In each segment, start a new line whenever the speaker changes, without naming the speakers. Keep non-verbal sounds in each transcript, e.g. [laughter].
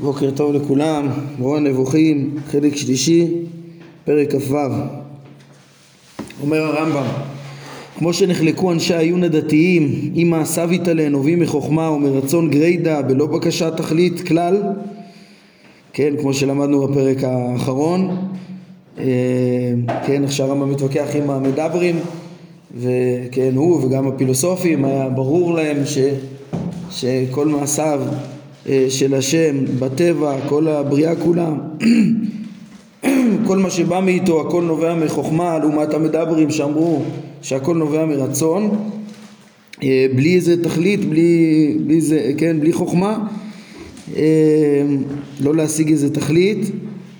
בוקר טוב לכולם, מורה נבוכים, חלק שלישי, פרק כ"ו. אומר הרמב"ם, כמו שנחלקו אנשי העיון הדתיים, אם מעשיו יתעלה נובעים מחוכמה ומרצון גרידא בלא בקשת תכלית כלל, כן, כמו שלמדנו בפרק האחרון, אה, כן, איך שהרמב"ם מתווכח עם המדברים, וכן, הוא וגם הפילוסופים, היה ברור להם ש, שכל מעשיו של השם בטבע, כל הבריאה כולה, [clears throat] כל מה שבא מאיתו הכל נובע מחוכמה לעומת המדברים שאמרו שהכל נובע מרצון. אה, בלי איזה תכלית, בלי, בלי, זה, כן, בלי חוכמה. אה, לא להשיג איזה תכלית.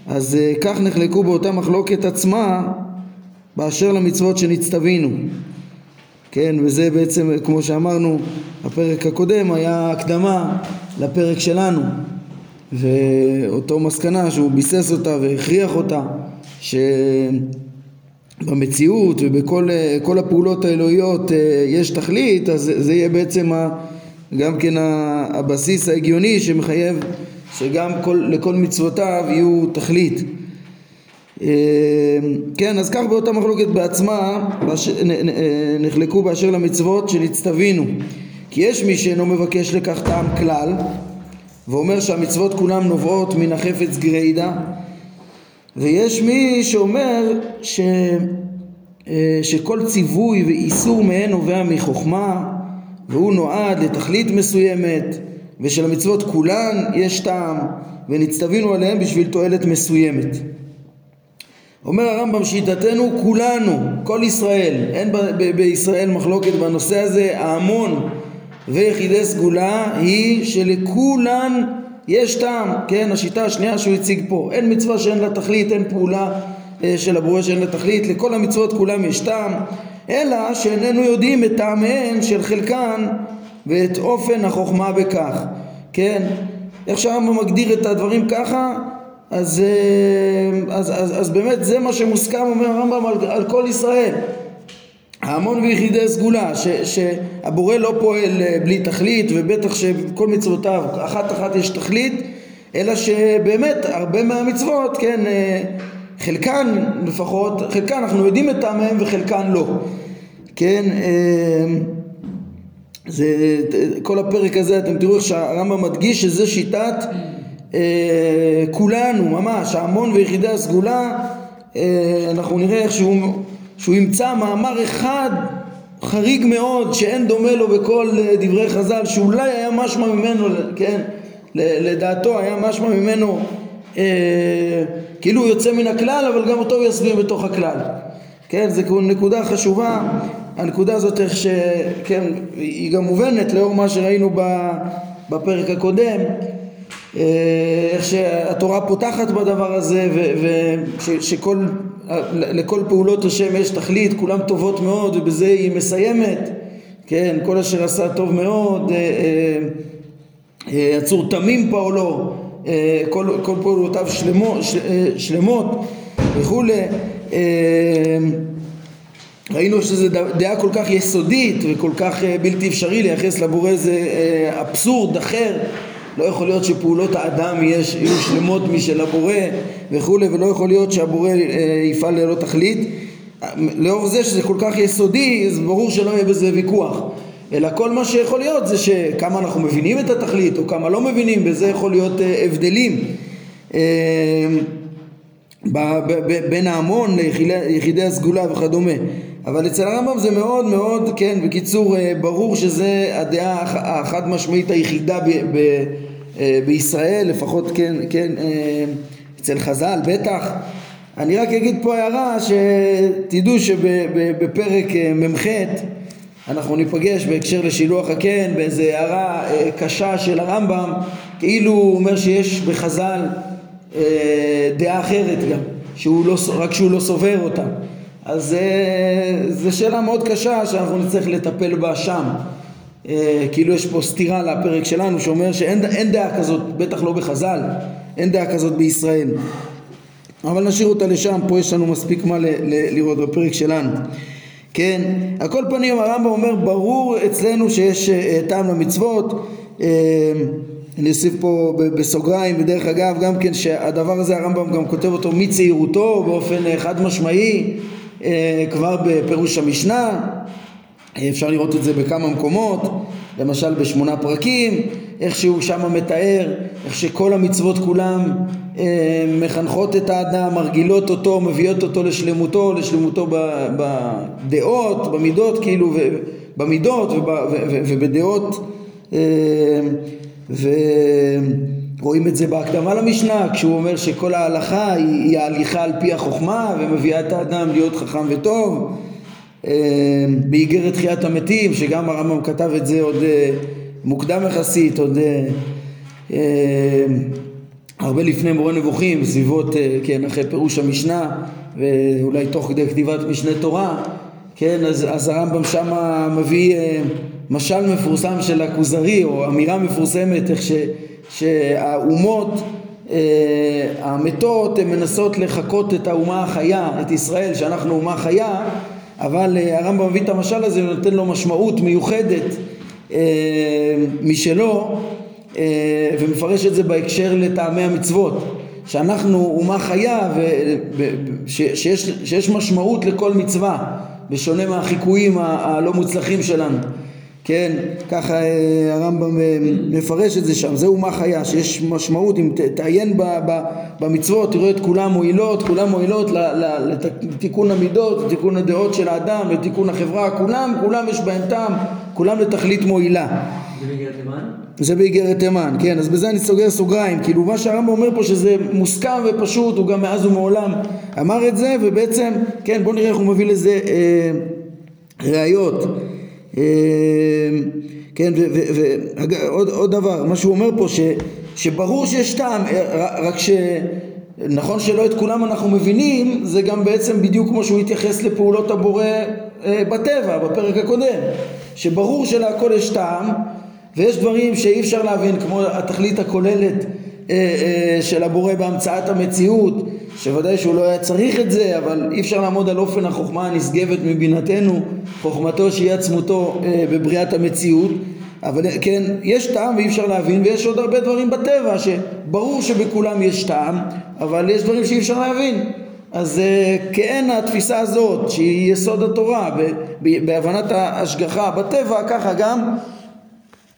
אז כך נחלקו באותה מחלוקת עצמה באשר למצוות שנצטווינו כן, וזה בעצם, כמו שאמרנו, הפרק הקודם היה הקדמה לפרק שלנו, ואותו מסקנה שהוא ביסס אותה והכריח אותה, שבמציאות ובכל הפעולות האלוהיות אה, יש תכלית, אז זה יהיה בעצם גם כן הבסיס ההגיוני שמחייב שגם כל, לכל מצוותיו יהיו תכלית. אמ, כן, אז כך באותה מחלוקת בעצמה נחלקו באשר למצוות שנצטווינו. כי יש מי שאינו מבקש לכך טעם כלל ואומר שהמצוות כולם נובעות מן החפץ גרידא ויש מי שאומר ש... אה, שכל ציווי ואיסור מהן נובע מחוכמה והוא נועד לתכלית מסוימת ושלמצוות כולן יש טעם ונצטווינו עליהן בשביל תועלת מסוימת אומר הרמב"ם שיטתנו כולנו, כל ישראל, אין בישראל מחלוקת בנושא הזה, ההמון ויחידי סגולה היא שלכולן יש טעם, כן, השיטה השנייה שהוא הציג פה, אין מצווה שאין לה תכלית, אין פעולה אה, של הבורא שאין לה תכלית, לכל המצוות כולם יש טעם, אלא שאיננו יודעים את טעמיהן של חלקן ואת אופן החוכמה בכך, כן, איך שהרמב"ם מגדיר את הדברים ככה אז, אה, אז, אז, אז באמת זה מה שמוסכם אומר הרמב"ם על, על כל ישראל. ההמון ויחידי סגולה ש, שהבורא לא פועל אה, בלי תכלית ובטח שכל מצוותיו אחת אחת יש תכלית אלא שבאמת הרבה מהמצוות כן אה, חלקן לפחות חלקן אנחנו יודעים את טעמיהם וחלקן לא. כן זה כל הפרק הזה אתם תראו איך שהרמב"ם מדגיש שזה שיטת אה, כולנו ממש, ההמון ויחידי הסגולה, אה, אנחנו נראה איך שהוא, שהוא ימצא מאמר אחד חריג מאוד שאין דומה לו בכל אה, דברי חז"ל שאולי היה משמע ממנו, כן, לדעתו היה משמע ממנו אה, כאילו הוא יוצא מן הכלל אבל גם אותו הוא יסביר בתוך הכלל. כן, זו נקודה חשובה, הנקודה הזאת איך שכן, היא גם מובנת לאור מה שראינו בפרק הקודם איך שהתורה פותחת בדבר הזה ושכל לכל פעולות השם יש תכלית, כולן טובות מאוד ובזה היא מסיימת, כן, כל אשר עשה טוב מאוד, עצור אה, אה, תמים פועלו, כל, כל פעולותיו שלמות, שלמות וכולי ראינו שזו דעה כל כך יסודית וכל כך בלתי אפשרי לייחס לבורא איזה אבסורד אחר לא יכול להיות שפעולות האדם יש, יהיו שלמות משל הבורא וכולי ולא יכול להיות שהבורא אה, יפעל ללא תכלית. לאור זה שזה כל כך יסודי אז ברור שלא יהיה בזה ויכוח. אלא כל מה שיכול להיות זה שכמה אנחנו מבינים את התכלית או כמה לא מבינים בזה יכול להיות אה, הבדלים. אה, בין ההמון ליחידי הסגולה וכדומה. אבל אצל הרמב"ם זה מאוד מאוד, כן, בקיצור ברור שזה הדעה החד משמעית היחידה ב, ב, אה, בישראל, לפחות כן, כן, אה, אצל חז"ל, בטח. אני רק אגיד פה הערה שתדעו שבפרק אה, מ"ח אנחנו ניפגש בהקשר לשילוח הקן באיזה הערה קשה של הרמב"ם כאילו הוא אומר שיש בחז"ל דעה אחרת גם, שהוא לא, רק שהוא לא סובר אותה אז זו שאלה מאוד קשה שאנחנו נצטרך לטפל בה שם אה, כאילו יש פה סתירה לפרק שלנו שאומר שאין דעה כזאת, בטח לא בחז"ל, אין דעה כזאת בישראל. אבל נשאיר אותה לשם, פה יש לנו מספיק מה ל- ל- לראות בפרק שלנו. כן, על כל פנים הרמב"ם אומר ברור אצלנו שיש uh, טעם למצוות, uh, אני אוסיף פה בסוגריים, בדרך אגב, גם כן שהדבר הזה הרמב"ם גם כותב אותו מצעירותו באופן אה, חד משמעי אה, כבר בפירוש המשנה, אפשר לראות את זה בכמה מקומות, למשל בשמונה פרקים, איך שהוא שם מתאר, איך שכל המצוות כולם אה, מחנכות את האדם, מרגילות אותו, מביאות אותו לשלמותו, לשלמותו בדעות, במידות כאילו, במידות ובדעות ורואים את זה בהקדמה למשנה כשהוא אומר שכל ההלכה היא, היא ההליכה על פי החוכמה ומביאה את האדם להיות חכם וטוב. אה, באיגרת תחיית המתים שגם הרמב"ם כתב את זה עוד אה, מוקדם יחסית עוד אה, הרבה לפני מורה נבוכים בסביבות כן אחרי פירוש המשנה ואולי תוך כדי כתיבת משנה תורה כן אז, אז הרמב"ם שמה מביא משל מפורסם של הכוזרי או אמירה מפורסמת איך ש, שהאומות אה, המתות הן מנסות לחקות את האומה החיה, את ישראל שאנחנו אומה חיה אבל אה, הרמב"ם מביא את המשל הזה ונותן לו משמעות מיוחדת אה, משלו אה, ומפרש את זה בהקשר לטעמי המצוות. שאנחנו אומה חיה ושיש שיש משמעות לכל מצווה בשונה מהחיקויים הלא מוצלחים שלנו כן, ככה אה, הרמב"ם אה, מפרש את זה שם, זה אומה חיה, שיש משמעות, אם תעיין במצוות, תראה את כולם מועילות, כולם מועילות לתיקון המידות, לתיקון הדעות של האדם, לתיקון החברה, כולם, כולם יש בהם טעם, כולם לתכלית מועילה.
זה באיגרת תימן?
זה באיגרת תימן, כן, אז בזה אני סוגר סוגריים, כאילו מה שהרמב"ם אומר פה שזה מוסכם ופשוט, הוא גם מאז ומעולם אמר את זה, ובעצם, כן, בואו נראה איך הוא מביא לזה אה, ראיות. אמ, כן, ועוד דבר, מה שהוא אומר פה, ש, שברור שיש טעם, רק שנכון שלא את כולם אנחנו מבינים, זה גם בעצם בדיוק כמו שהוא התייחס לפעולות הבורא אה, בטבע, בפרק הקודם, שברור שלהכל יש טעם, ויש דברים שאי אפשר להבין, כמו התכלית הכוללת אה, אה, של הבורא בהמצאת המציאות, שוודאי שהוא לא היה צריך את זה, אבל אי אפשר לעמוד על אופן החוכמה הנשגבת מבינתנו, חוכמתו שהיא עצמותו אה, בבריאת המציאות, אבל כן, יש טעם ואי אפשר להבין, ויש עוד הרבה דברים בטבע שברור שבכולם יש טעם, אבל יש דברים שאי אפשר להבין. אז כן התפיסה הזאת שהיא יסוד התורה בהבנת ההשגחה בטבע ככה גם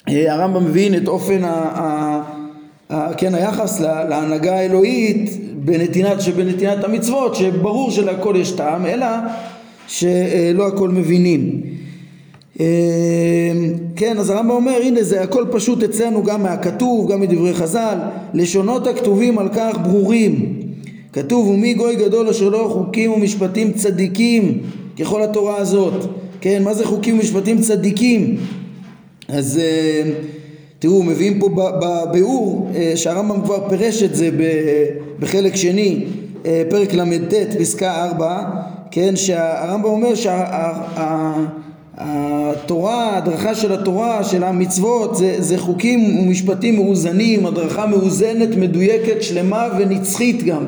הרמב"ם מבין את אופן ה... כן, היחס להנהגה האלוהית בנתינת, שבנתינת המצוות, שברור שלהכל יש טעם, אלא שלא הכל מבינים. אה, כן, אז הרמב"ם אומר, הנה זה הכל פשוט אצלנו גם מהכתוב, גם מדברי חז"ל, לשונות הכתובים על כך ברורים. כתוב, ומי גוי גדול אשר לא חוקים ומשפטים צדיקים, ככל התורה הזאת. כן, מה זה חוקים ומשפטים צדיקים? אז אה, תראו, מביאים פה בביאור אה, שהרמב"ם כבר פירש את זה בחלק שני, אה, פרק ל"ט, פסקה 4, כן, שהרמב"ם אומר שהתורה, ההדרכה של התורה, של המצוות, זה, זה חוקים ומשפטים מאוזנים, הדרכה מאוזנת, מדויקת, שלמה ונצחית גם,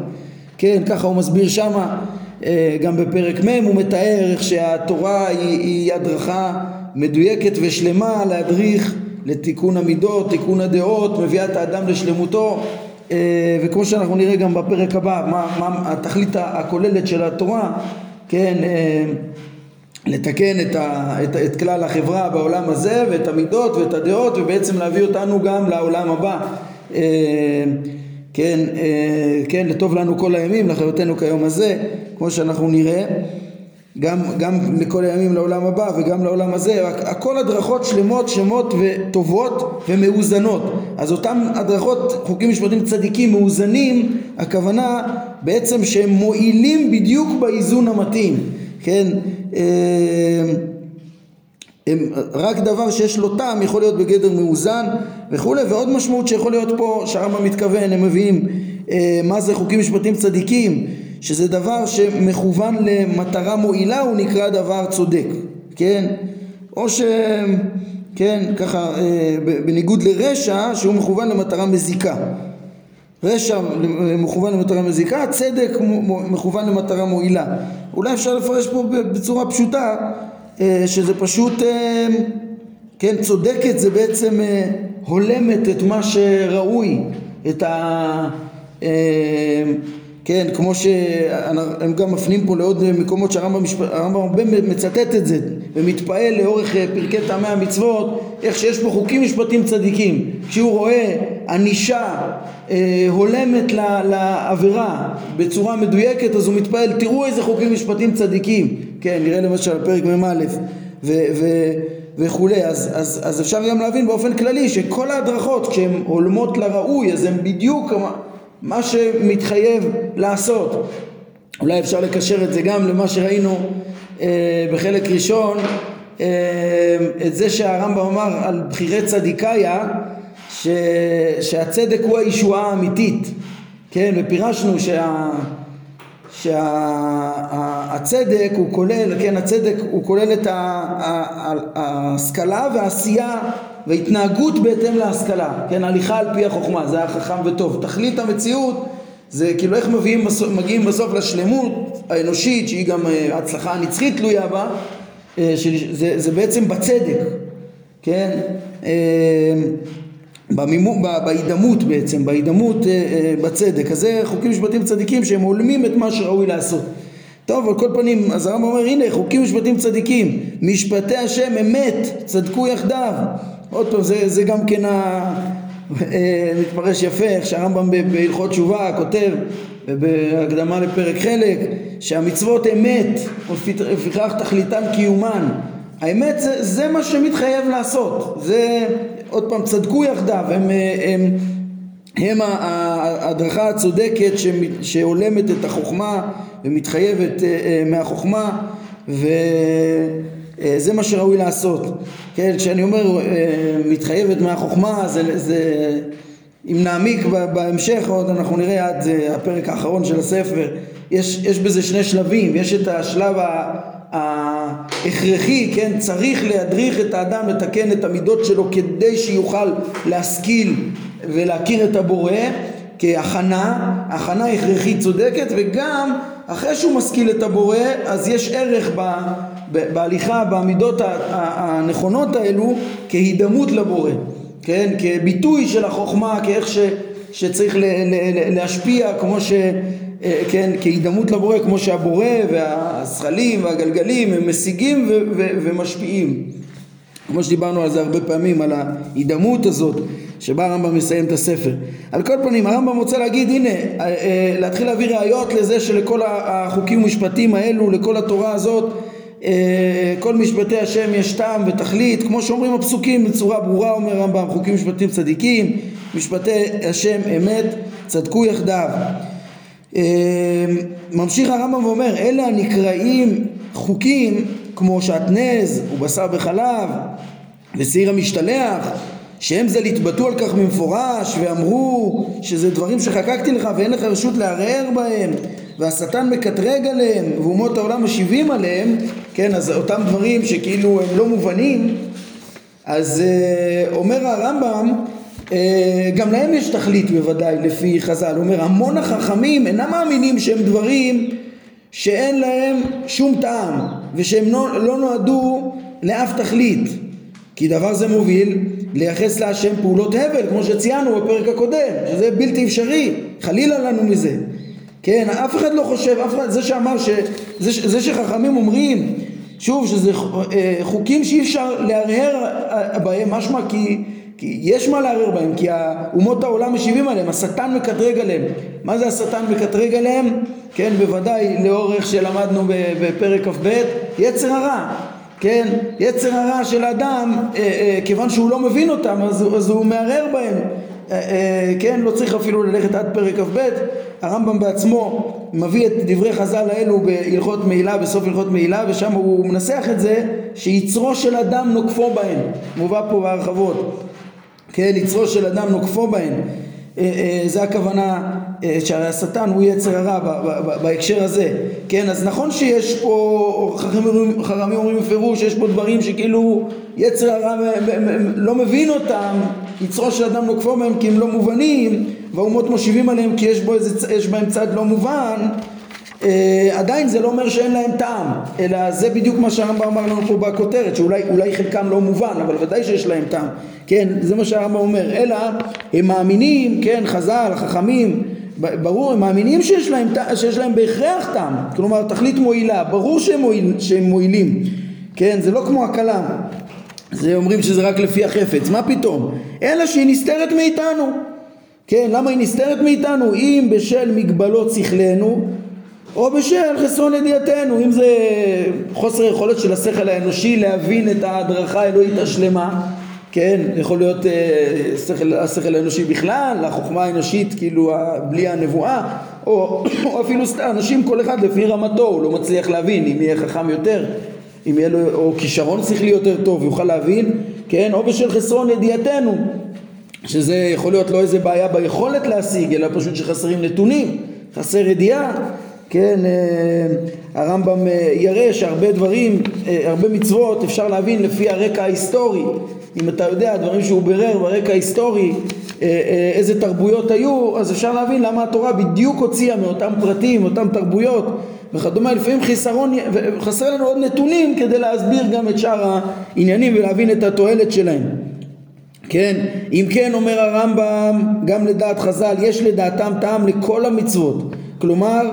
כן, ככה הוא מסביר שמה, אה, גם בפרק מ' הוא מתאר איך שהתורה היא, היא הדרכה מדויקת ושלמה להדריך לתיקון המידות, תיקון הדעות, מביאה את האדם לשלמותו אה, וכמו שאנחנו נראה גם בפרק הבא, מה, מה התכלית הכוללת של התורה, כן, אה, לתקן את, ה, את, את כלל החברה בעולם הזה ואת המידות ואת הדעות ובעצם להביא אותנו גם לעולם הבא. אה, כן, כן, לטוב לנו כל הימים, לחיותנו כיום הזה, כמו שאנחנו נראה. גם, גם לכל הימים לעולם הבא וגם לעולם הזה, הכל הדרכות שלמות, שמות וטובות ומאוזנות. אז אותם הדרכות, חוקים משפטים צדיקים מאוזנים, הכוונה בעצם שהם מועילים בדיוק באיזון המתאים, כן? אה, הם, רק דבר שיש לו טעם יכול להיות בגדר מאוזן וכולי, ועוד משמעות שיכול להיות פה, שהרמב"ם מתכוון, הם מביאים אה, מה זה חוקים משפטים צדיקים שזה דבר שמכוון למטרה מועילה הוא נקרא דבר צודק, כן? או ש... כן, ככה, אה, בניגוד לרשע שהוא מכוון למטרה מזיקה. רשע מכוון למטרה מזיקה, צדק מכוון למטרה מועילה. אולי אפשר לפרש פה בצורה פשוטה אה, שזה פשוט, אה, כן, צודקת זה בעצם הולמת את מה שראוי, את ה... כן, כמו שהם גם מפנים פה לעוד מקומות שהרמב"ם הרבה מצטט את זה ומתפעל לאורך אה, פרקי טעמי המצוות איך שיש פה חוקים משפטים צדיקים. כשהוא רואה ענישה אה, הולמת לעבירה בצורה מדויקת אז הוא מתפעל תראו איזה חוקים משפטים צדיקים. כן נראה למשל פרק מ"א וכולי. אז, אז, אז אפשר גם להבין באופן כללי שכל ההדרכות כשהן הולמות לראוי אז הן בדיוק מה שמתחייב לעשות. אולי אפשר לקשר את זה גם למה שראינו אה, בחלק ראשון, אה, את זה שהרמב"ם אמר על בחירי צדיקאיה, ש, שהצדק הוא הישועה האמיתית, כן, ופירשנו שה... שהצדק שה, הוא כולל, כן, הצדק הוא כולל את ההשכלה והעשייה והתנהגות בהתאם להשכלה, כן, הליכה על פי החוכמה, זה היה חכם וטוב. תכלית המציאות זה כאילו איך מביאים מגיעים בסוף לשלמות האנושית שהיא גם אה, ההצלחה הנצחית תלויה בה, אה, זה, זה בעצם בצדק, כן, אה, במימו, בהידמות בעצם, בהידמות בצדק. אז זה חוקים משפטיים צדיקים שהם הולמים את מה שראוי לעשות. טוב, על כל פנים, אז הרמב"ם אומר, הנה, חוקים משפטים צדיקים, משפטי השם אמת, צדקו יחדיו. עוד פעם, זה, זה גם כן ה... אה, מתפרש יפה, איך שהרמב"ם בהלכות תשובה כותב בהקדמה לפרק חלק שהמצוות אמת ולפיכך תכליתן קיומן. האמת זה, זה מה שמתחייב לעשות. זה עוד פעם צדקו יחדיו הם, הם, הם ההדרכה הצודקת שהולמת את החוכמה ומתחייבת אה, אה, מהחוכמה ו... אה, זה מה שראוי לעשות. כן, כשאני אומר אה, מתחייבת מהחוכמה, זה, זה אם נעמיק בהמשך עוד אנחנו נראה עד אה, הפרק האחרון של הספר, יש, יש בזה שני שלבים, יש את השלב ההכרחי, כן, צריך להדריך את האדם לתקן את המידות שלו כדי שיוכל להשכיל ולהכיר את הבורא כהכנה, הכנה הכרחית צודקת וגם אחרי שהוא משכיל את הבורא אז יש ערך ב, בהליכה במידות הנכונות האלו כהידמות לבורא, כן? כביטוי של החוכמה, כאיך ש, שצריך ל, ל, להשפיע כמו ש... אה, כן, כהידמות לבורא, כמו שהבורא והזכלים והגלגלים הם משיגים ו- ו- ומשפיעים. כמו שדיברנו על זה הרבה פעמים, על ההידמות הזאת שבה הרמב"ם מסיים את הספר. על כל פנים, הרמב"ם רוצה להגיד, הנה, אה, אה, להתחיל להביא ראיות לזה שלכל החוקים ומשפטים האלו, לכל התורה הזאת, כל משפטי השם יש טעם ותכלית, כמו שאומרים הפסוקים בצורה ברורה, אומר הרמב"ם, חוקים משפטים צדיקים, משפטי השם אמת, צדקו יחדיו. אה, ממשיך הרמב"ם ואומר, אלה הנקראים חוקים כמו שעטנז ובשר בחלב ושעיר המשתלח שהם זה להתבטאו על כך במפורש ואמרו שזה דברים שחקקתי לך ואין לך רשות לערער בהם והשטן מקטרג עליהם ואומות העולם משיבים עליהם, כן, אז אותם דברים שכאילו הם לא מובנים, אז uh, אומר הרמב"ם, uh, גם להם יש תכלית בוודאי לפי חז"ל, הוא אומר המון החכמים אינם מאמינים שהם דברים שאין להם שום טעם ושהם לא, לא נועדו לאף תכלית. כי דבר זה מוביל לייחס להשם פעולות הבל כמו שציינו בפרק הקודם שזה בלתי אפשרי חלילה לנו מזה כן, אף אחד לא חושב, אף אחד, זה שאמר, ש, זה, זה שחכמים אומרים, שוב, שזה אה, חוקים שאי אפשר להרהר אה, בהם, משמע כי, כי יש מה לערער בהם, כי אומות העולם משיבים עליהם, השטן מקטרג עליהם. מה זה השטן מקטרג עליהם? כן, בוודאי לאורך שלמדנו בפרק כ"ב, יצר הרע. כן, יצר הרע של האדם, אה, כיוון שהוא לא מבין אותם, אז, אז הוא מערער בהם. אה, אה, כן, לא צריך אפילו ללכת עד פרק כ"ב, הרמב"ם בעצמו מביא את דברי חז"ל האלו בהלכות מעילה, בסוף הלכות מעילה, ושם הוא מנסח את זה שיצרו של אדם נוקפו בהן, מובא פה בהרחבות, כן, יצרו של אדם נוקפו בהן, אה, זה הכוונה שהרי השטן הוא יצר הרע בהקשר הזה, כן, אז נכון שיש פה, חכמים אומרים בפירוש, שיש פה דברים שכאילו יצר הרע לא מבין אותם, יצרו של אדם לא בהם כי הם לא מובנים, והאומות מושיבים עליהם כי יש, בו איזה, יש בהם צד לא מובן, אה, עדיין זה לא אומר שאין להם טעם, אלא זה בדיוק מה שהרמב"ם אמר לנו פה בכותרת, שאולי חלקם לא מובן, אבל ודאי שיש להם טעם, כן, זה מה שהרמב"ם אומר, אלא הם מאמינים, כן, חז"ל, חכמים, ברור, הם מאמינים שיש להם, שיש להם בהכרח טעם, כלומר תכלית מועילה, ברור שהם, מועיל, שהם מועילים, כן, זה לא כמו הכלם, זה אומרים שזה רק לפי החפץ, מה פתאום? אלא שהיא נסתרת מאיתנו, כן, למה היא נסתרת מאיתנו? אם בשל מגבלות שכלנו או בשל חסרון ידיעתנו, אם זה חוסר יכולת של השכל האנושי להבין את ההדרכה האלוהית השלמה, כן, יכול להיות אה, שכל, השכל האנושי בכלל, החוכמה האנושית כאילו בלי הנבואה, או, [coughs] או אפילו סתם אנשים כל אחד לפי רמתו, הוא לא מצליח להבין אם יהיה חכם יותר, אם יהיה לו, או כישרון שכלי יותר טוב, יוכל להבין, כן, או בשל חסרון ידיעתנו, שזה יכול להיות לא איזה בעיה ביכולת להשיג, אלא פשוט שחסרים נתונים, חסר ידיעה, כן, אה, הרמב"ם אה, יראה שהרבה דברים, אה, הרבה מצוות אפשר להבין לפי הרקע ההיסטורי. אם אתה יודע דברים שהוא בירר ברקע ההיסטורי איזה תרבויות היו אז אפשר להבין למה התורה בדיוק הוציאה מאותם פרטים, מאותם תרבויות וכדומה לפעמים חיסרון, חסר לנו עוד נתונים כדי להסביר גם את שאר העניינים ולהבין את התועלת שלהם כן, אם כן אומר הרמב"ם גם לדעת חז"ל יש לדעתם טעם לכל המצוות כלומר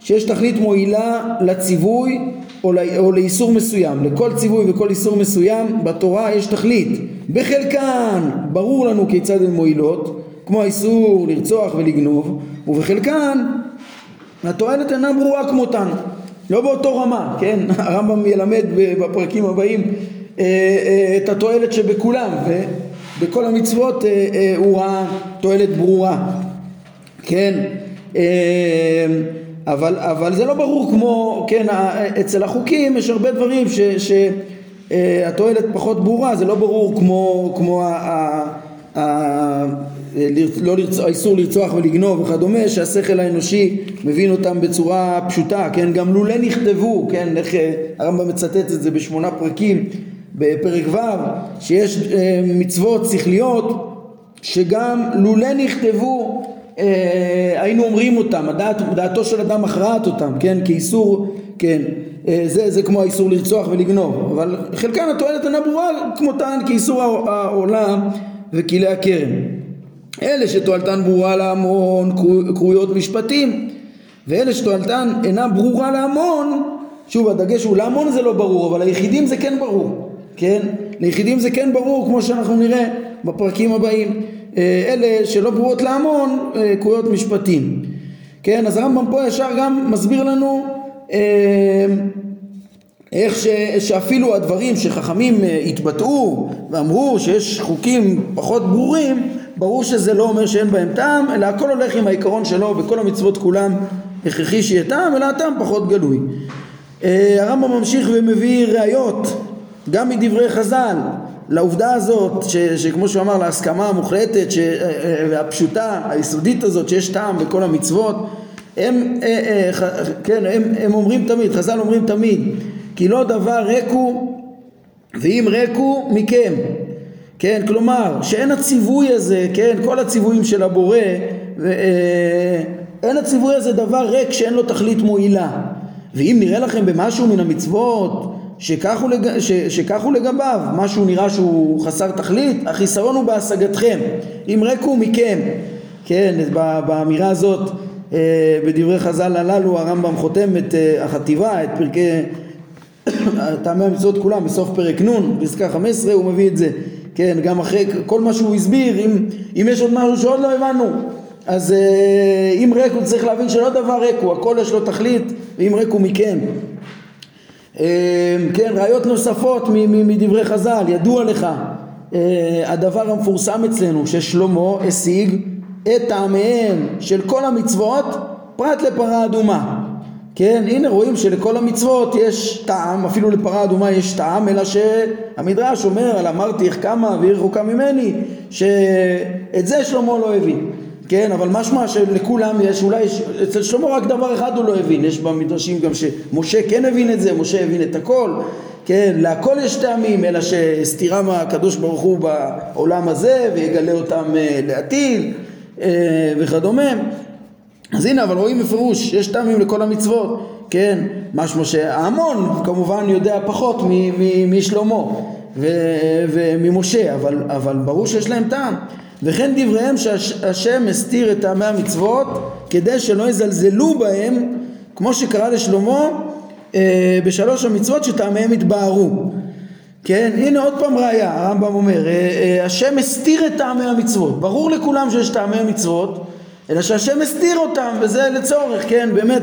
שיש תכלית מועילה לציווי או, או לאיסור מסוים. לכל ציווי וכל איסור מסוים בתורה יש תכלית. בחלקן ברור לנו כיצד הן מועילות, כמו האיסור לרצוח ולגנוב, ובחלקן התועלת אינה ברורה כמותן. לא באותו רמה, כן? [laughs] הרמב"ם ילמד בפרקים הבאים אה, אה, את התועלת שבכולם, ובכל המצוות אה, הוא ראה תועלת ברורה, כן? אבל, אבל זה לא ברור כמו, כן, אצל החוקים יש הרבה דברים שהתועלת אה, פחות ברורה, זה לא ברור כמו, כמו ה, ה, ה, לא לרצ... האיסור לרצוח ולגנוב וכדומה, שהשכל האנושי מבין אותם בצורה פשוטה, כן, גם לולא נכתבו, כן, איך אה, הרמב"ם מצטט את זה בשמונה פרקים בפרק ו', שיש אה, מצוות שכליות שגם לולא נכתבו אה, היינו אומרים אותם, הדעת, דעתו של אדם מכרעת אותם, כן, כאיסור, כן, זה, זה כמו האיסור לרצוח ולגנוב, אבל חלקן התועלת אינה ברורה כמותן כאיסור העולם וכלי הכרם. אלה שתועלתן ברורה להמון קרויות משפטים, ואלה שתועלתן אינה ברורה להמון, שוב הדגש הוא להמון זה לא ברור, אבל ליחידים זה כן ברור, כן? ליחידים זה כן ברור כמו שאנחנו נראה בפרקים הבאים. אה, אלה שלא ברורות להמון אה, קרויות משפטים. כן, אז הרמב"ם פה ישר גם מסביר לנו אה, איך ש, שאפילו הדברים שחכמים התבטאו ואמרו שיש חוקים פחות ברורים, ברור שזה לא אומר שאין בהם טעם, אלא הכל הולך עם העיקרון שלו, בכל המצוות כולם הכרחי שיהיה טעם, אלא הטעם פחות גלוי. הרמב"ם ממשיך ומביא ראיות גם מדברי חז"ל לעובדה הזאת, ש, שכמו שהוא אמר, להסכמה המוחלטת ש, אה, אה, והפשוטה, היסודית הזאת, שיש טעם בכל המצוות, הם, אה, כן, הם, הם אומרים תמיד, חז"ל אומרים תמיד, כי לא דבר ריקו ואם ריקו מכם, כן, כלומר, שאין הציווי הזה, כן, כל הציוויים של הבורא, אין הציווי הזה דבר ריק שאין לו תכלית מועילה. ואם נראה לכם במשהו מן המצוות שכך הוא, לג... לגביו, משהו נראה שהוא חסר תכלית, החיסרון הוא בהשגתכם, אם רקו מכם, כן, באמירה הזאת אה, בדברי חז"ל הללו הרמב"ם חותם את אה, החטיבה, את פרקי [coughs] טעמי המצוות כולם בסוף פרק נ', פסקה 15 הוא מביא את זה, כן, גם אחרי כל מה שהוא הסביר, אם, אם יש עוד משהו שעוד לא הבנו, אז אה, אם רקו צריך להבין שלא דבר רקו, הכל יש לו תכלית, ואם רקו מכם. אמ, כן, ראיות נוספות מדברי חז"ל, ידוע לך אה, הדבר המפורסם אצלנו ששלמה השיג את טעמיהם של כל המצוות פרט לפרה אדומה. כן, הנה רואים שלכל המצוות יש טעם, אפילו לפרה אדומה יש טעם, אלא שהמדרש אומר על אמרתי איך כמה והיא רחוקה ממני, שאת זה שלמה לא הבין. כן, אבל משמע שלכולם יש, אולי יש, אצל שלמה רק דבר אחד הוא לא הבין, יש במדרשים גם שמשה כן הבין את זה, משה הבין את הכל, כן, להכל יש טעמים, אלא שסתירה מהקדוש ברוך הוא בעולם הזה ויגלה אותם uh, לעתיד וכדומה, אז הנה אבל רואים בפירוש יש טעמים לכל המצוות כן? משמע שההמון כמובן יודע פחות משלמה וממשה אבל, אבל ברור שיש להם טעם. וכן דבריהם שהשם הסתיר את טעמי המצוות כדי שלא יזלזלו בהם כמו שקרה לשלמה אה, בשלוש המצוות שטעמיהם התבהרו כן הנה עוד פעם ראיה הרמב"ם אומר אה, אה, השם הסתיר את טעמי המצוות. ברור לכולם שיש טעמי מצוות אלא שהשם הסתיר אותם וזה לצורך כן באמת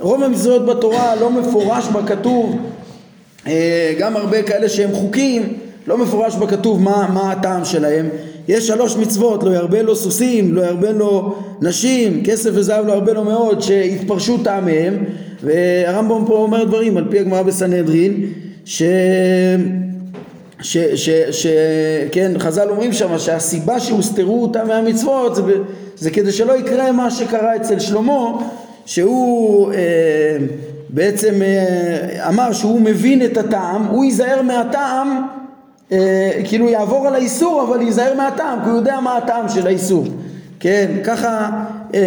רוב המצוות בתורה לא מפורש בכתוב אה, גם הרבה כאלה שהם חוקים לא מפורש בכתוב מה, מה הטעם שלהם. יש שלוש מצוות לא ירבה לו סוסים לא ירבה לו נשים כסף וזהב לא ירבה לו מאוד שהתפרשו טעמיהם והרמב"ם פה אומר דברים על פי הגמרא בסנהדרין ש... ש, ש, ש, כן, חז"ל אומרים שם שהסיבה שהוסתרו אותם מהמצוות זה, זה כדי שלא יקרה מה שקרה אצל שלמה שהוא אה, בעצם אה, אמר שהוא מבין את הטעם, הוא ייזהר מהטעם, אה, כאילו יעבור על האיסור אבל ייזהר מהטעם, כי הוא יודע מה הטעם של האיסור, כן, ככה, אה,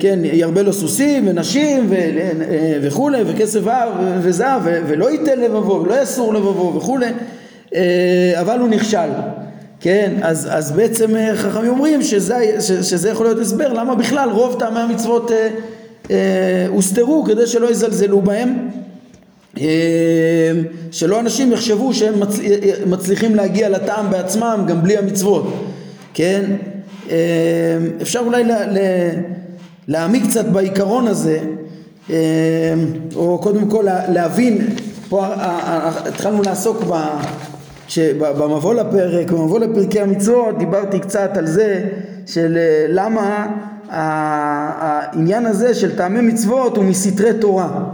כן, ירבה לו סוסים ונשים ו, אה, וכולי, וכסף וזהב, ולא ייתן לבבו, ולא יסור לבבו וכולי, אה, אבל הוא נכשל. כן, אז, אז בעצם אה, חכמים אומרים שזה, שזה יכול להיות הסבר למה בכלל רוב טעמי המצוות אה, אה, הוסתרו כדי שלא יזלזלו בהם. אה, שלא אנשים יחשבו שהם מצ... אה, מצליחים להגיע לטעם בעצמם גם בלי המצוות. כן? אפשר אולי לה... לה... להעמיק קצת בעיקרון הזה או קודם כל להבין פה התחלנו לעסוק ב... במבוא לפרק, במבוא לפרקי המצוות דיברתי קצת על זה של למה העניין הזה של טעמי מצוות הוא מסתרי תורה.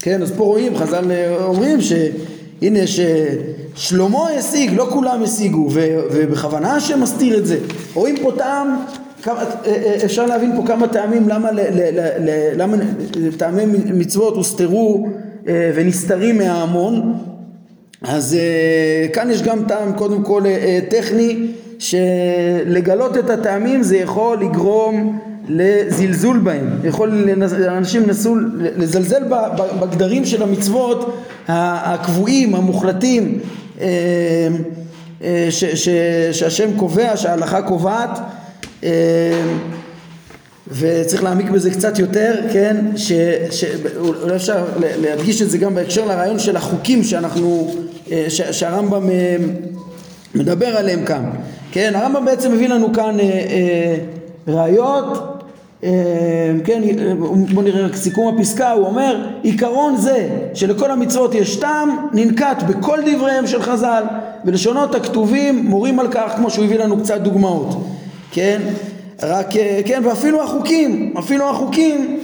כן אז פה רואים חז"ל אומרים שהנה ששלמה השיג לא כולם השיגו ובכוונה השם מסתיר את זה. רואים פה טעם כמה, אפשר להבין פה כמה טעמים למה, למה טעמי מצוות הוסתרו ונסתרים מההמון אז כאן יש גם טעם קודם כל טכני שלגלות את הטעמים זה יכול לגרום לזלזול בהם, יכול, אנשים ינסו לזלזל בגדרים של המצוות הקבועים, המוחלטים אה, אה, ש, ש, שהשם קובע, שההלכה קובעת אה, וצריך להעמיק בזה קצת יותר, כן, שאולי אפשר להדגיש את זה גם בהקשר לרעיון של החוקים שאנחנו, ש, שהרמב"ם מדבר עליהם כאן. כן, הרמב"ם בעצם מביא לנו כאן אה, אה, ראיות, אה, כן, בוא נראה רק סיכום הפסקה, הוא אומר עיקרון זה שלכל המצוות יש טעם ננקט בכל דבריהם של חז"ל ולשונות הכתובים מורים על כך כמו שהוא הביא לנו קצת דוגמאות, כן, רק, אה, כן, ואפילו החוקים, אפילו החוקים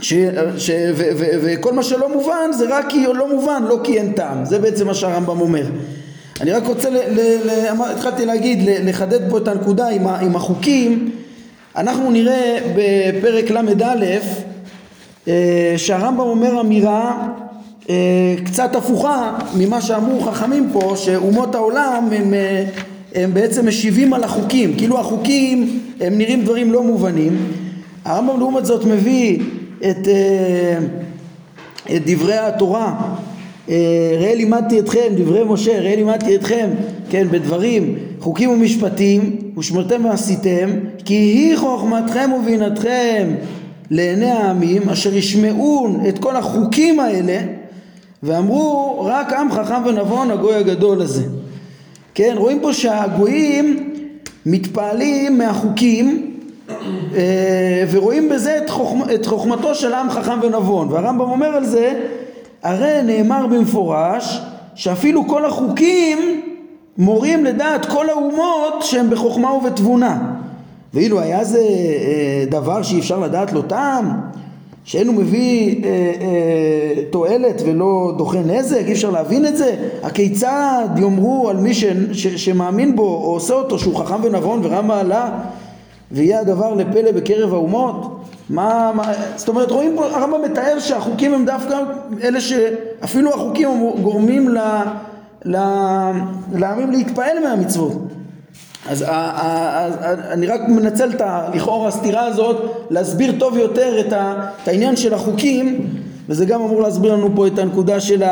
ש, ש, ו, ו, וכל מה שלא מובן זה רק כי לא מובן, לא כי אין טעם, זה בעצם מה שהרמב"ם אומר. אני רק רוצה, ל, ל, ל, התחלתי להגיד, לחדד פה את הנקודה עם, ה, עם החוקים. אנחנו נראה בפרק ל"א אה, שהרמב"ם אומר אמירה אה, קצת הפוכה ממה שאמרו חכמים פה שאומות העולם הם, הם בעצם משיבים על החוקים. כאילו החוקים הם נראים דברים לא מובנים הרמב"ם לעומת זאת מביא את, את דברי התורה אה, ראה לימדתי אתכם, דברי משה, ראה לימדתי אתכם, כן, בדברים, חוקים ומשפטים, ושמרתם ועשיתם, כי היא חוכמתכם ובינתכם לעיני העמים, אשר ישמעון את כל החוקים האלה, ואמרו, רק עם חכם ונבון הגוי הגדול הזה. כן, רואים פה שהגויים מתפעלים מהחוקים אה, ורואים בזה את, חוכמ, את חוכמתו של עם חכם ונבון. והרמב"ם אומר על זה הרי נאמר במפורש שאפילו כל החוקים מורים לדעת כל האומות שהם בחוכמה ובתבונה. ואילו היה זה אה, דבר שאי אפשר לדעת לו טעם שאין הוא מביא אה, אה, תועלת ולא דוחה נזק, אי אפשר להבין את זה? הכיצד יאמרו על מי ש, ש, שמאמין בו או עושה אותו שהוא חכם ונבון ורם מעלה ויהיה הדבר לפלא בקרב האומות? מה, מה, זאת אומרת רואים פה, הרמב"ם מתאר שהחוקים הם דווקא אלה שאפילו החוקים גורמים ל, ל, לעמים להתפעל מהמצוות אז אני רק מנצל את לכאורה הסתירה הזאת להסביר טוב יותר את, העניין של החוקים וזה גם אמור להסביר לנו פה את הנקודה של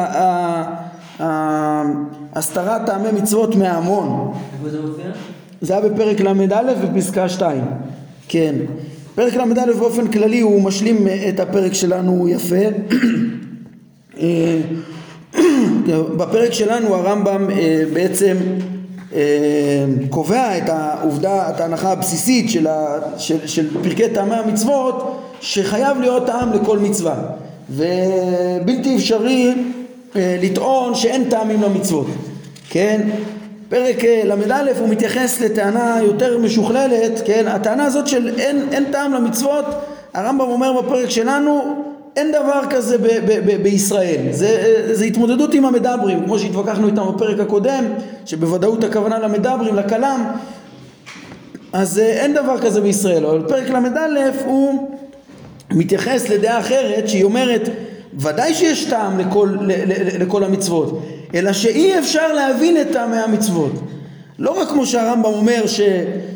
הסתרת טעמי מצוות מההמון. איפה זה מופיע? זה היה בפרק ל"א בפסקה 2, כן. פרק ל"א באופן כללי הוא משלים את הפרק שלנו יפה. אה, [clears throat] בפרק שלנו הרמב"ם אה, בעצם אה, קובע את העובדה, את ההנחה הבסיסית של, ה, של, של פרקי טעמי המצוות שחייב להיות טעם לכל מצווה ובלתי אפשרי לטעון שאין טעמים למצוות, כן? פרק אה, ל"א הוא מתייחס לטענה יותר משוכללת, כן? הטענה הזאת של אין, אין טעם למצוות, הרמב"ם אומר בפרק שלנו אין דבר כזה ב- ב- ב- בישראל, זה, אה, זה התמודדות עם המדברים, כמו שהתווכחנו איתם בפרק הקודם, שבוודאות הכוונה למדברים, לכלם, אז אה, אין דבר כזה בישראל, אבל פרק ל"א הוא מתייחס לדעה אחרת שהיא אומרת ודאי שיש טעם לכל, לכל המצוות, אלא שאי אפשר להבין את טעמי המצוות. לא רק כמו שהרמב"ם אומר ש...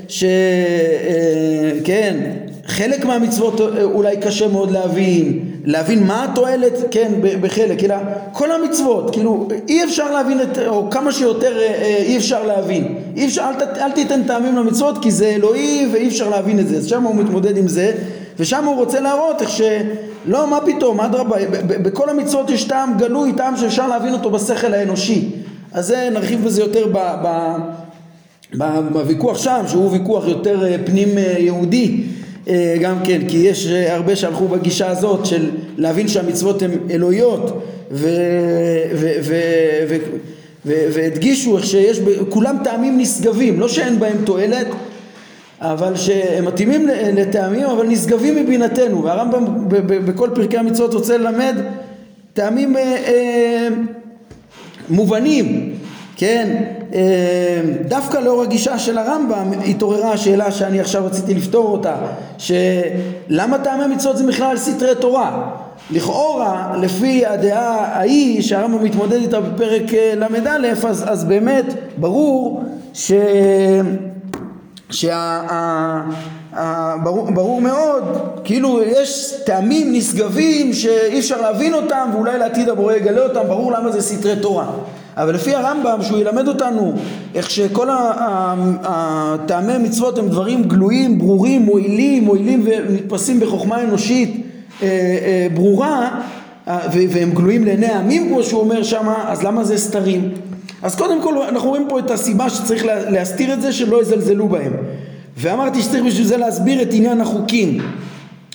ש אה, כן, חלק מהמצוות אולי קשה מאוד להבין, להבין מה התועלת, כן, בחלק, אלא כל המצוות, כאילו אי אפשר להבין את, או כמה שיותר אה, אה, אי אפשר להבין, אי אפשר, אל, אל תיתן טעמים למצוות כי זה אלוהי ואי אפשר להבין את זה, אז שם הוא מתמודד עם זה, ושם הוא רוצה להראות איך ש... לא, מה פתאום, אדרבה, בכל המצוות יש טעם גלוי, טעם שאפשר להבין אותו בשכל האנושי. אז זה, נרחיב בזה יותר ב, ב, בוויכוח שם, שהוא ויכוח יותר אה, פנים יהודי גם כן, כי יש הרבה שהלכו בגישה הזאת של להבין שהמצוות הן אלוהיות והדגישו איך שיש, כולם טעמים נשגבים, לא שאין בהם תועלת אבל שהם מתאימים לטעמים אבל נשגבים מבינתנו. והרמב"ם בכל פרקי המצוות רוצה ללמד טעמים אה, אה, מובנים כן? אה, דווקא לאור הגישה של הרמב"ם התעוררה השאלה שאני עכשיו רציתי לפתור אותה שלמה טעמי מצוות זה בכלל סתרי תורה לכאורה לפי הדעה ההיא שהרמב"ם מתמודד איתה בפרק ל"א אז, אז באמת ברור ש... שברור מאוד, כאילו יש טעמים נשגבים שאי אפשר להבין אותם ואולי לעתיד הבורא יגלה אותם, ברור למה זה סתרי תורה. אבל לפי הרמב"ם שהוא ילמד אותנו איך שכל הטעמי מצוות הם דברים גלויים, ברורים, מועילים, מועילים ונתפסים בחוכמה אנושית אה, אה, ברורה והם גלויים לעיני העמים כמו שהוא אומר שמה, אז למה זה סתרים? אז קודם כל אנחנו רואים פה את הסיבה שצריך להסתיר את זה שלא יזלזלו בהם. ואמרתי שצריך בשביל זה להסביר את עניין החוקים.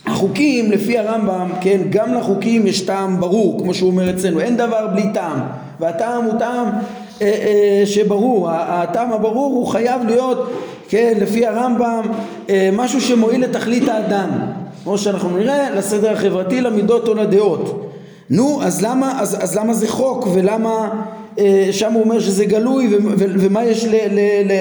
החוקים לפי הרמב"ם כן גם לחוקים יש טעם ברור כמו שהוא אומר אצלנו אין דבר בלי טעם והטעם הוא טעם אה, אה, שברור. הטעם הברור הוא חייב להיות כן לפי הרמב"ם אה, משהו שמועיל לתכלית האדם. כמו שאנחנו נראה לסדר החברתי למידות או לדעות. נו אז למה אז, אז למה זה חוק ולמה שם הוא אומר שזה גלוי ומה יש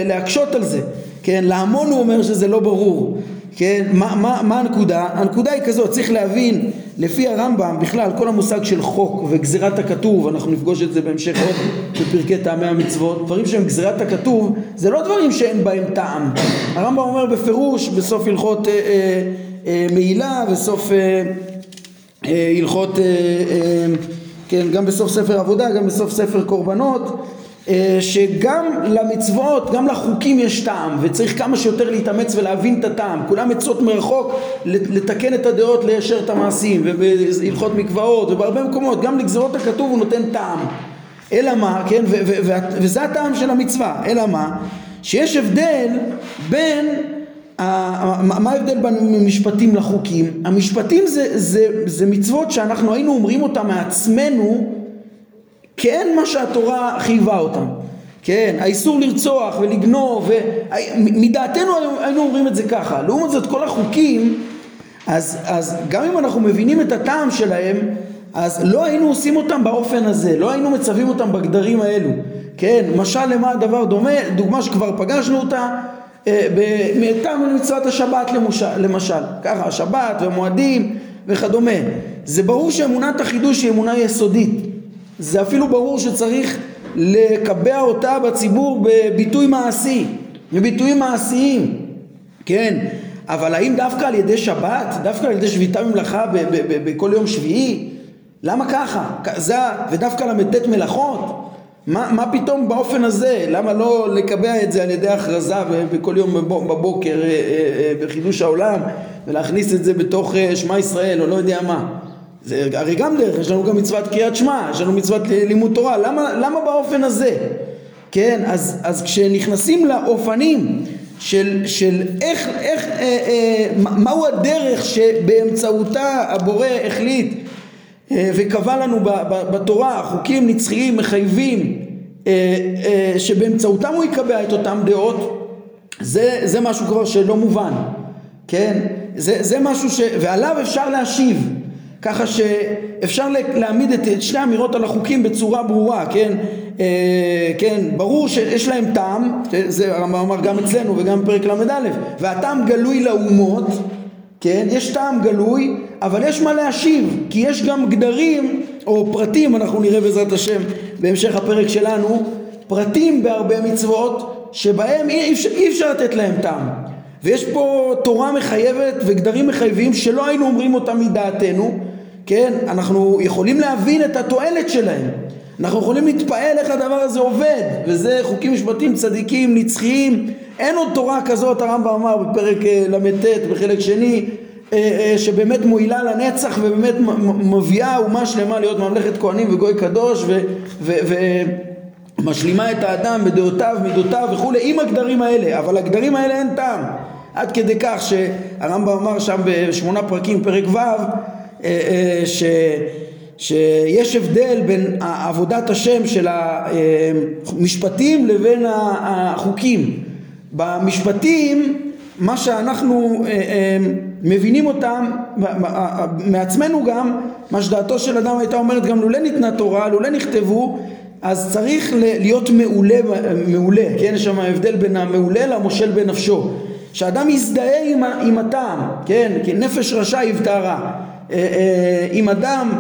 להקשות על זה, כן? להמון הוא אומר שזה לא ברור, כן? מה, מה, מה הנקודה? הנקודה היא כזאת, צריך להבין לפי הרמב"ם בכלל כל המושג של חוק וגזירת הכתוב, אנחנו נפגוש את זה בהמשך עוד בפרקי טעמי המצוות, דברים שהם גזירת הכתוב זה לא דברים שאין בהם טעם, הרמב"ם אומר בפירוש בסוף הלכות אה, אה, אה, מעילה וסוף אה, אה, הלכות אה, אה, כן, גם בסוף ספר עבודה, גם בסוף ספר קורבנות, שגם למצוות, גם לחוקים יש טעם, וצריך כמה שיותר להתאמץ ולהבין את הטעם. כולם עצות מרחוק לתקן את הדעות, ליישר את המעשים, ובהלכות מקוואות, ובהרבה מקומות, גם לגזרות הכתוב הוא נותן טעם. אלא מה, כן, וזה הטעם של המצווה, אלא מה? שיש הבדל בין מה ההבדל בין משפטים לחוקים? המשפטים זה, זה, זה מצוות שאנחנו היינו אומרים אותם מעצמנו כן מה שהתורה חייבה אותם כן, האיסור לרצוח ולגנוב, מדעתנו היינו אומרים את זה ככה. לעומת זאת כל החוקים, אז, אז גם אם אנחנו מבינים את הטעם שלהם, אז לא היינו עושים אותם באופן הזה, לא היינו מצווים אותם בגדרים האלו. כן, משל למה הדבר דומה, דוגמה שכבר פגשנו אותה, מטעם מצוות השבת למשל, למשל, ככה השבת והמועדים וכדומה. זה ברור שאמונת החידוש היא אמונה יסודית. זה אפילו ברור שצריך לקבע אותה בציבור בביטוי מעשי. מביטויים מעשיים, כן, אבל האם דווקא על ידי שבת, דווקא על ידי שביתה ממלאכה בכל יום שביעי? למה ככה? זה, ודווקא ל"ט מלאכות? מה, מה פתאום באופן הזה? למה לא לקבע את זה על ידי הכרזה בכל יום בבוקר אה, אה, אה, בחידוש העולם ולהכניס את זה בתוך שמע ישראל או לא יודע מה? זה הרי גם דרך, יש לנו גם מצוות קריאת שמע, יש לנו מצוות לימוד תורה, למה, למה באופן הזה? כן, אז, אז כשנכנסים לאופנים של, של איך, איך, אה, אה, מהו הדרך שבאמצעותה הבורא החליט אה, וקבע לנו בתורה חוקים נצחיים מחייבים אה, אה, שבאמצעותם הוא יקבע את אותם דעות זה, זה משהו כבר שלא מובן כן זה, זה משהו ש... ועליו אפשר להשיב ככה שאפשר להעמיד את שתי האמירות על החוקים בצורה ברורה כן אה, כן ברור שיש להם טעם זה הרמב"ם אמר גם אצלנו וגם בפרק ל"א והטעם גלוי לאומות כן? יש טעם גלוי, אבל יש מה להשיב, כי יש גם גדרים או פרטים, אנחנו נראה בעזרת השם בהמשך הפרק שלנו, פרטים בהרבה מצוות שבהם אי אפשר, אי אפשר לתת להם טעם. ויש פה תורה מחייבת וגדרים מחייבים שלא היינו אומרים אותם מדעתנו, כן? אנחנו יכולים להבין את התועלת שלהם. אנחנו יכולים להתפעל איך הדבר הזה עובד, וזה חוקים משפטיים צדיקים, נצחיים, אין עוד תורה כזאת, הרמב"ם אמר בפרק אה, ל"ט בחלק שני, אה, אה, שבאמת מועילה לנצח ובאמת מביאה אומה שלמה להיות ממלכת כהנים וגוי קדוש ומשלימה את האדם בדעותיו, מידותיו וכולי עם הגדרים האלה, אבל הגדרים האלה אין טעם. עד כדי כך שהרמב"ם אמר שם בשמונה פרקים פרק ו' ש... שיש הבדל בין עבודת השם של המשפטים לבין החוקים. במשפטים מה שאנחנו אה, אה, מבינים אותם מעצמנו גם מה שדעתו של אדם הייתה אומרת גם לולא ניתנה תורה לולא נכתבו אז צריך להיות מעולה, מעולה כן? יש שם הבדל בין המעולה למושל בנפשו. שאדם יזדהה עם, עם הטעם כן? כי נפש רשע יבטרה. אה, אם אדם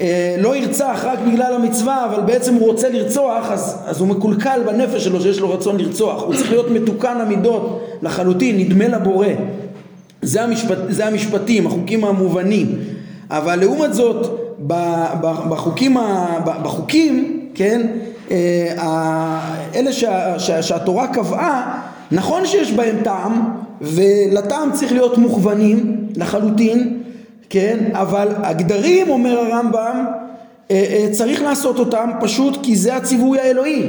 אה, לא ירצח רק בגלל המצווה אבל בעצם הוא רוצה לרצוח אז, אז הוא מקולקל בנפש שלו שיש לו רצון לרצוח. הוא צריך להיות מתוקן המידות לחלוטין נדמה לבורא. זה, המשפט, זה המשפטים החוקים המובנים. אבל לעומת זאת בחוקים, בחוקים כן אה, אלה שה, שה, שהתורה קבעה נכון שיש בהם טעם ולטעם צריך להיות מוכוונים לחלוטין כן? אבל הגדרים, אומר הרמב"ם, אה, אה, צריך לעשות אותם פשוט כי זה הציווי האלוהי.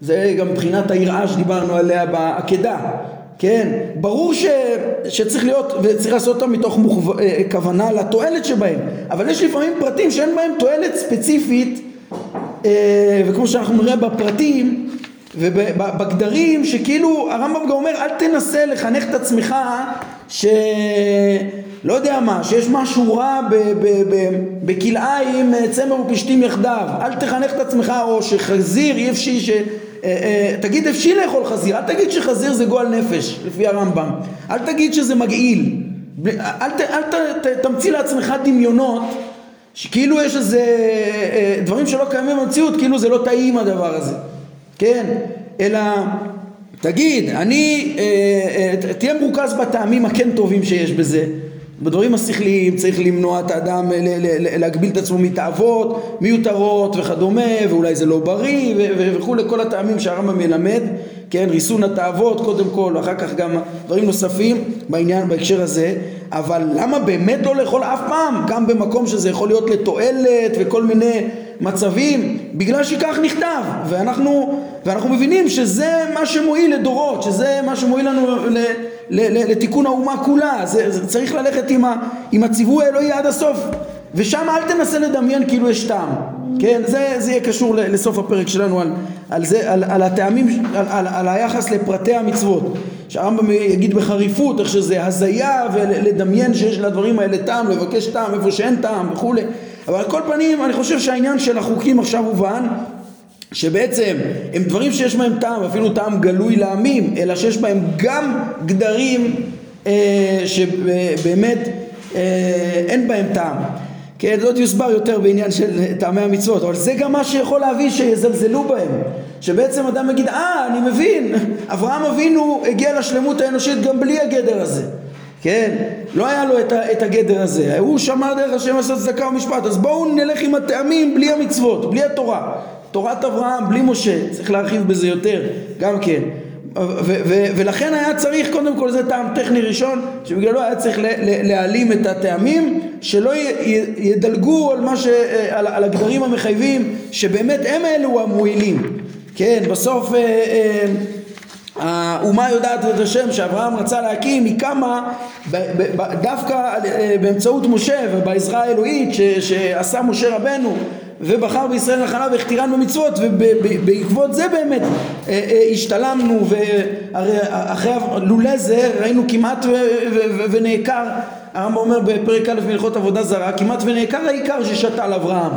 זה גם מבחינת היראה שדיברנו עליה בעקדה. כן, ברור ש, שצריך להיות, וצריך לעשות אותם מתוך מוכו, כוונה לתועלת שבהם, אבל יש לפעמים פרטים שאין בהם תועלת ספציפית, וכמו שאנחנו נראה בפרטים ובגדרים, שכאילו הרמב"ם גם אומר אל תנסה לחנך את עצמך ש... לא יודע מה, שיש משהו רע בכלאיים צמר ופשתים יחדיו, אל תחנך את עצמך או שחזיר אי אפשי ש... אה, אה, תגיד אפשי לאכול חזיר, אל תגיד שחזיר זה גועל נפש לפי הרמב"ם, אל תגיד שזה מגעיל, אל, ת, אל ת, ת, תמציא לעצמך דמיונות שכאילו יש איזה אה, דברים שלא קיימים במציאות, כאילו זה לא טעים הדבר הזה, כן? אלא תגיד, אני, תהיה מרוכז בטעמים הכן טובים שיש בזה. בדברים השכליים צריך למנוע את האדם להגביל את עצמו מתאוות מיותרות וכדומה ואולי זה לא בריא וכולי כל הטעמים שהרמב"ם מלמד. כן? ריסון התאוות קודם כל ואחר כך גם דברים נוספים בעניין בהקשר הזה אבל למה באמת לא לאכול אף פעם? גם במקום שזה יכול להיות לתועלת וכל מיני מצבים בגלל שכך נכתב. ואנחנו, ואנחנו מבינים שזה מה שמועיל לדורות שזה מה שמועיל לנו לתיקון האומה כולה, זה, זה צריך ללכת עם, ה, עם הציווי האלוהי עד הסוף, ושם אל תנסה לדמיין כאילו יש טעם, כן? זה, זה יהיה קשור לסוף הפרק שלנו על, על, זה, על, על הטעמים, על, על, על היחס לפרטי המצוות, שהרמב"ם יגיד בחריפות איך שזה הזיה ולדמיין שיש לדברים האלה טעם, לבקש טעם איפה שאין טעם וכולי, אבל על כל פנים אני חושב שהעניין של החוקים עכשיו הובן שבעצם הם דברים שיש בהם טעם, אפילו טעם גלוי לעמים, אלא שיש בהם גם גדרים אה, שבאמת אה, אין בהם טעם. כן, זאת יוסבר יותר בעניין של טעמי המצוות, אבל זה גם מה שיכול להביא שיזלזלו בהם. שבעצם אדם יגיד, אה, אני מבין, [laughs] אברהם אבינו הגיע לשלמות האנושית גם בלי הגדר הזה. כן, לא היה לו את, את הגדר הזה, הוא שמר דרך השם לעשות צדקה ומשפט, אז בואו נלך עם הטעמים בלי המצוות, בלי התורה. תורת אברהם בלי משה, צריך להרחיב בזה יותר, גם כן. ולכן היה צריך קודם כל זה טעם טכני ראשון שבגללו היה צריך להעלים את הטעמים שלא ידלגו על, ש, על, על הגדרים המחייבים שבאמת הם אלו המועילים. כן בסוף אה, אה, האומה יודעת את השם שאברהם רצה להקים היא קמה דווקא אה, באמצעות משה ובעזרה האלוהית שעשה משה רבנו ובחר בישראל נחלה והכתירן במצוות ובעקבות זה באמת אה, אה, השתלמנו והרי אחרי לולא זה ראינו כמעט ונעקר הרמב"ם אומר בפרק א' מהלכות עבודה זרה כמעט ונעקר העיקר ששתל אברהם.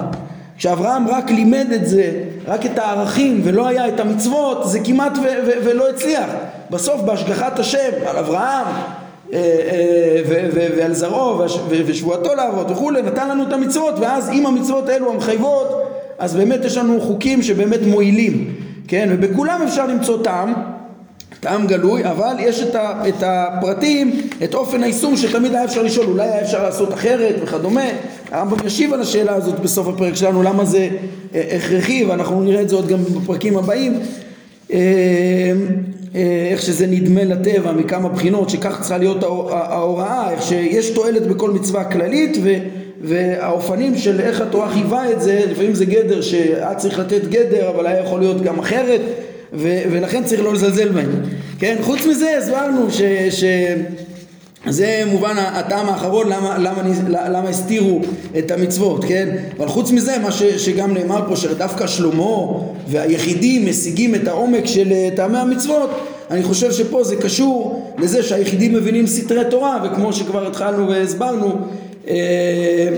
כשאברהם רק לימד את זה, רק את הערכים ולא היה את המצוות זה כמעט ולא הצליח. בסוף בהשגחת השם על אברהם ועל זרעו ושבועתו לעבוד וכולי, נתן לנו את המצוות ואז עם המצוות האלו המחייבות אז באמת יש לנו חוקים שבאמת מועילים, כן? ובכולם אפשר למצוא טעם, טעם גלוי, אבל יש את, ה, את הפרטים, את אופן היישום שתמיד היה אפשר לשאול, אולי היה אפשר לעשות אחרת וכדומה. הרמב"ם ישיב על השאלה הזאת בסוף הפרק שלנו, למה זה אה, הכרחי, ואנחנו נראה את זה עוד גם בפרקים הבאים. אה, איך שזה נדמה לטבע מכמה בחינות שכך צריכה להיות ההוראה, איך שיש תועלת בכל מצווה כללית ו, והאופנים של איך התורה חייבה את זה, לפעמים זה גדר שאת צריך לתת גדר אבל היה יכול להיות גם אחרת ו, ולכן צריך לא לזלזל בהם, כן? חוץ מזה הסברנו ש... ש זה מובן הטעם האחרון למה, למה, למה הסתירו את המצוות, כן? אבל חוץ מזה, מה ש, שגם נאמר פה, שדווקא שלמה והיחידים משיגים את העומק של אה, טעמי המצוות, אני חושב שפה זה קשור לזה שהיחידים מבינים סתרי תורה, וכמו שכבר התחלנו והסברנו, אה,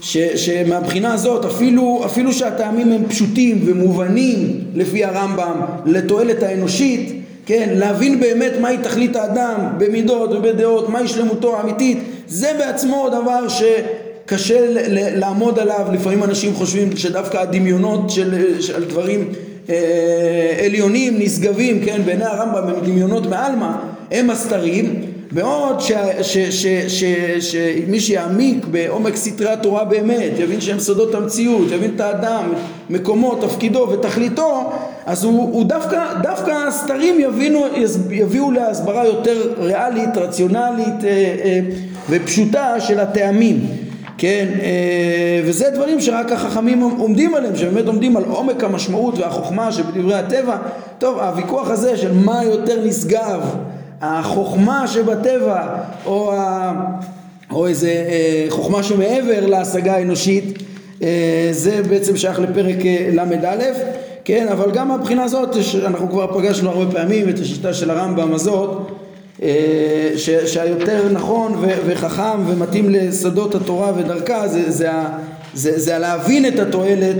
ש, שמבחינה הזאת אפילו, אפילו שהטעמים הם פשוטים ומובנים לפי הרמב"ם לתועלת האנושית כן, להבין באמת מהי תכלית האדם במידות ובדעות, מהי שלמותו האמיתית, זה בעצמו דבר שקשה לעמוד עליו, לפעמים אנשים חושבים שדווקא הדמיונות של, של דברים אה, עליונים, נשגבים, כן, בעיני הרמב"ם הם דמיונות בעלמא, הם הסתרים, בעוד שמי שיעמיק בעומק סתרי התורה באמת, יבין שהם סודות המציאות, יבין את האדם, מקומו, תפקידו ותכליתו, אז הוא, הוא דווקא, דווקא הסתרים יבינו, יביאו להסברה יותר ריאלית, רציונלית אה, אה, ופשוטה של הטעמים. כן, אה, וזה דברים שרק החכמים עומדים עליהם, שבאמת עומדים על עומק המשמעות והחוכמה שבדברי הטבע. טוב, הוויכוח הזה של מה יותר נשגב החוכמה שבטבע או, ה... או איזה אה, חוכמה שמעבר להשגה האנושית אה, זה בעצם שייך לפרק אה, ל"א כן? אבל גם מהבחינה הזאת אנחנו כבר פגשנו הרבה פעמים את השיטה של הרמב"ם הזאת ש, שהיותר נכון ו, וחכם ומתאים לסודות התורה ודרכה זה, זה, זה, זה להבין את התועלת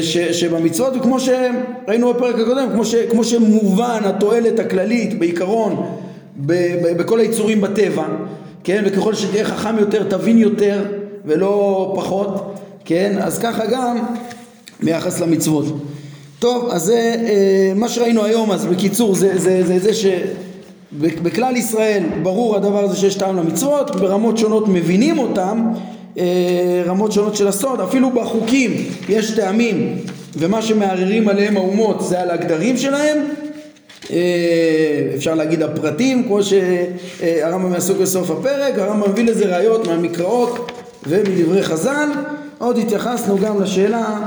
ש, שבמצוות וכמו שראינו בפרק הקודם כמו, ש, כמו שמובן התועלת הכללית בעיקרון ב, ב, בכל היצורים בטבע כן? וככל שתהיה חכם יותר תבין יותר ולא פחות כן? אז ככה גם ביחס למצוות. טוב אז זה אה, מה שראינו היום אז בקיצור זה זה, זה, זה שבכלל ישראל ברור הדבר הזה שיש טעם למצוות ברמות שונות מבינים אותם אה, רמות שונות של הסוד, אפילו בחוקים יש טעמים ומה שמערערים עליהם האומות זה על הגדרים שלהם. אה, אפשר להגיד הפרטים כמו שהרמב"ם יעסוק בסוף הפרק, הרמב"ם מביא לזה ראיות מהמקראות ומדברי חז"ל. עוד התייחסנו גם לשאלה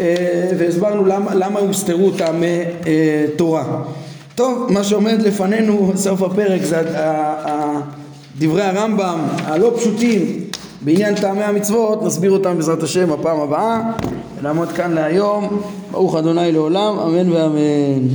אה, והסברנו למה, למה הוסתרו טעמי תורה. טוב, מה שעומד לפנינו בסוף הפרק זה דברי הרמב"ם הלא פשוטים בעניין טעמי המצוות נסביר אותם בעזרת השם בפעם הבאה ונעמוד כאן להיום ברוך אדוני לעולם אמן ואמן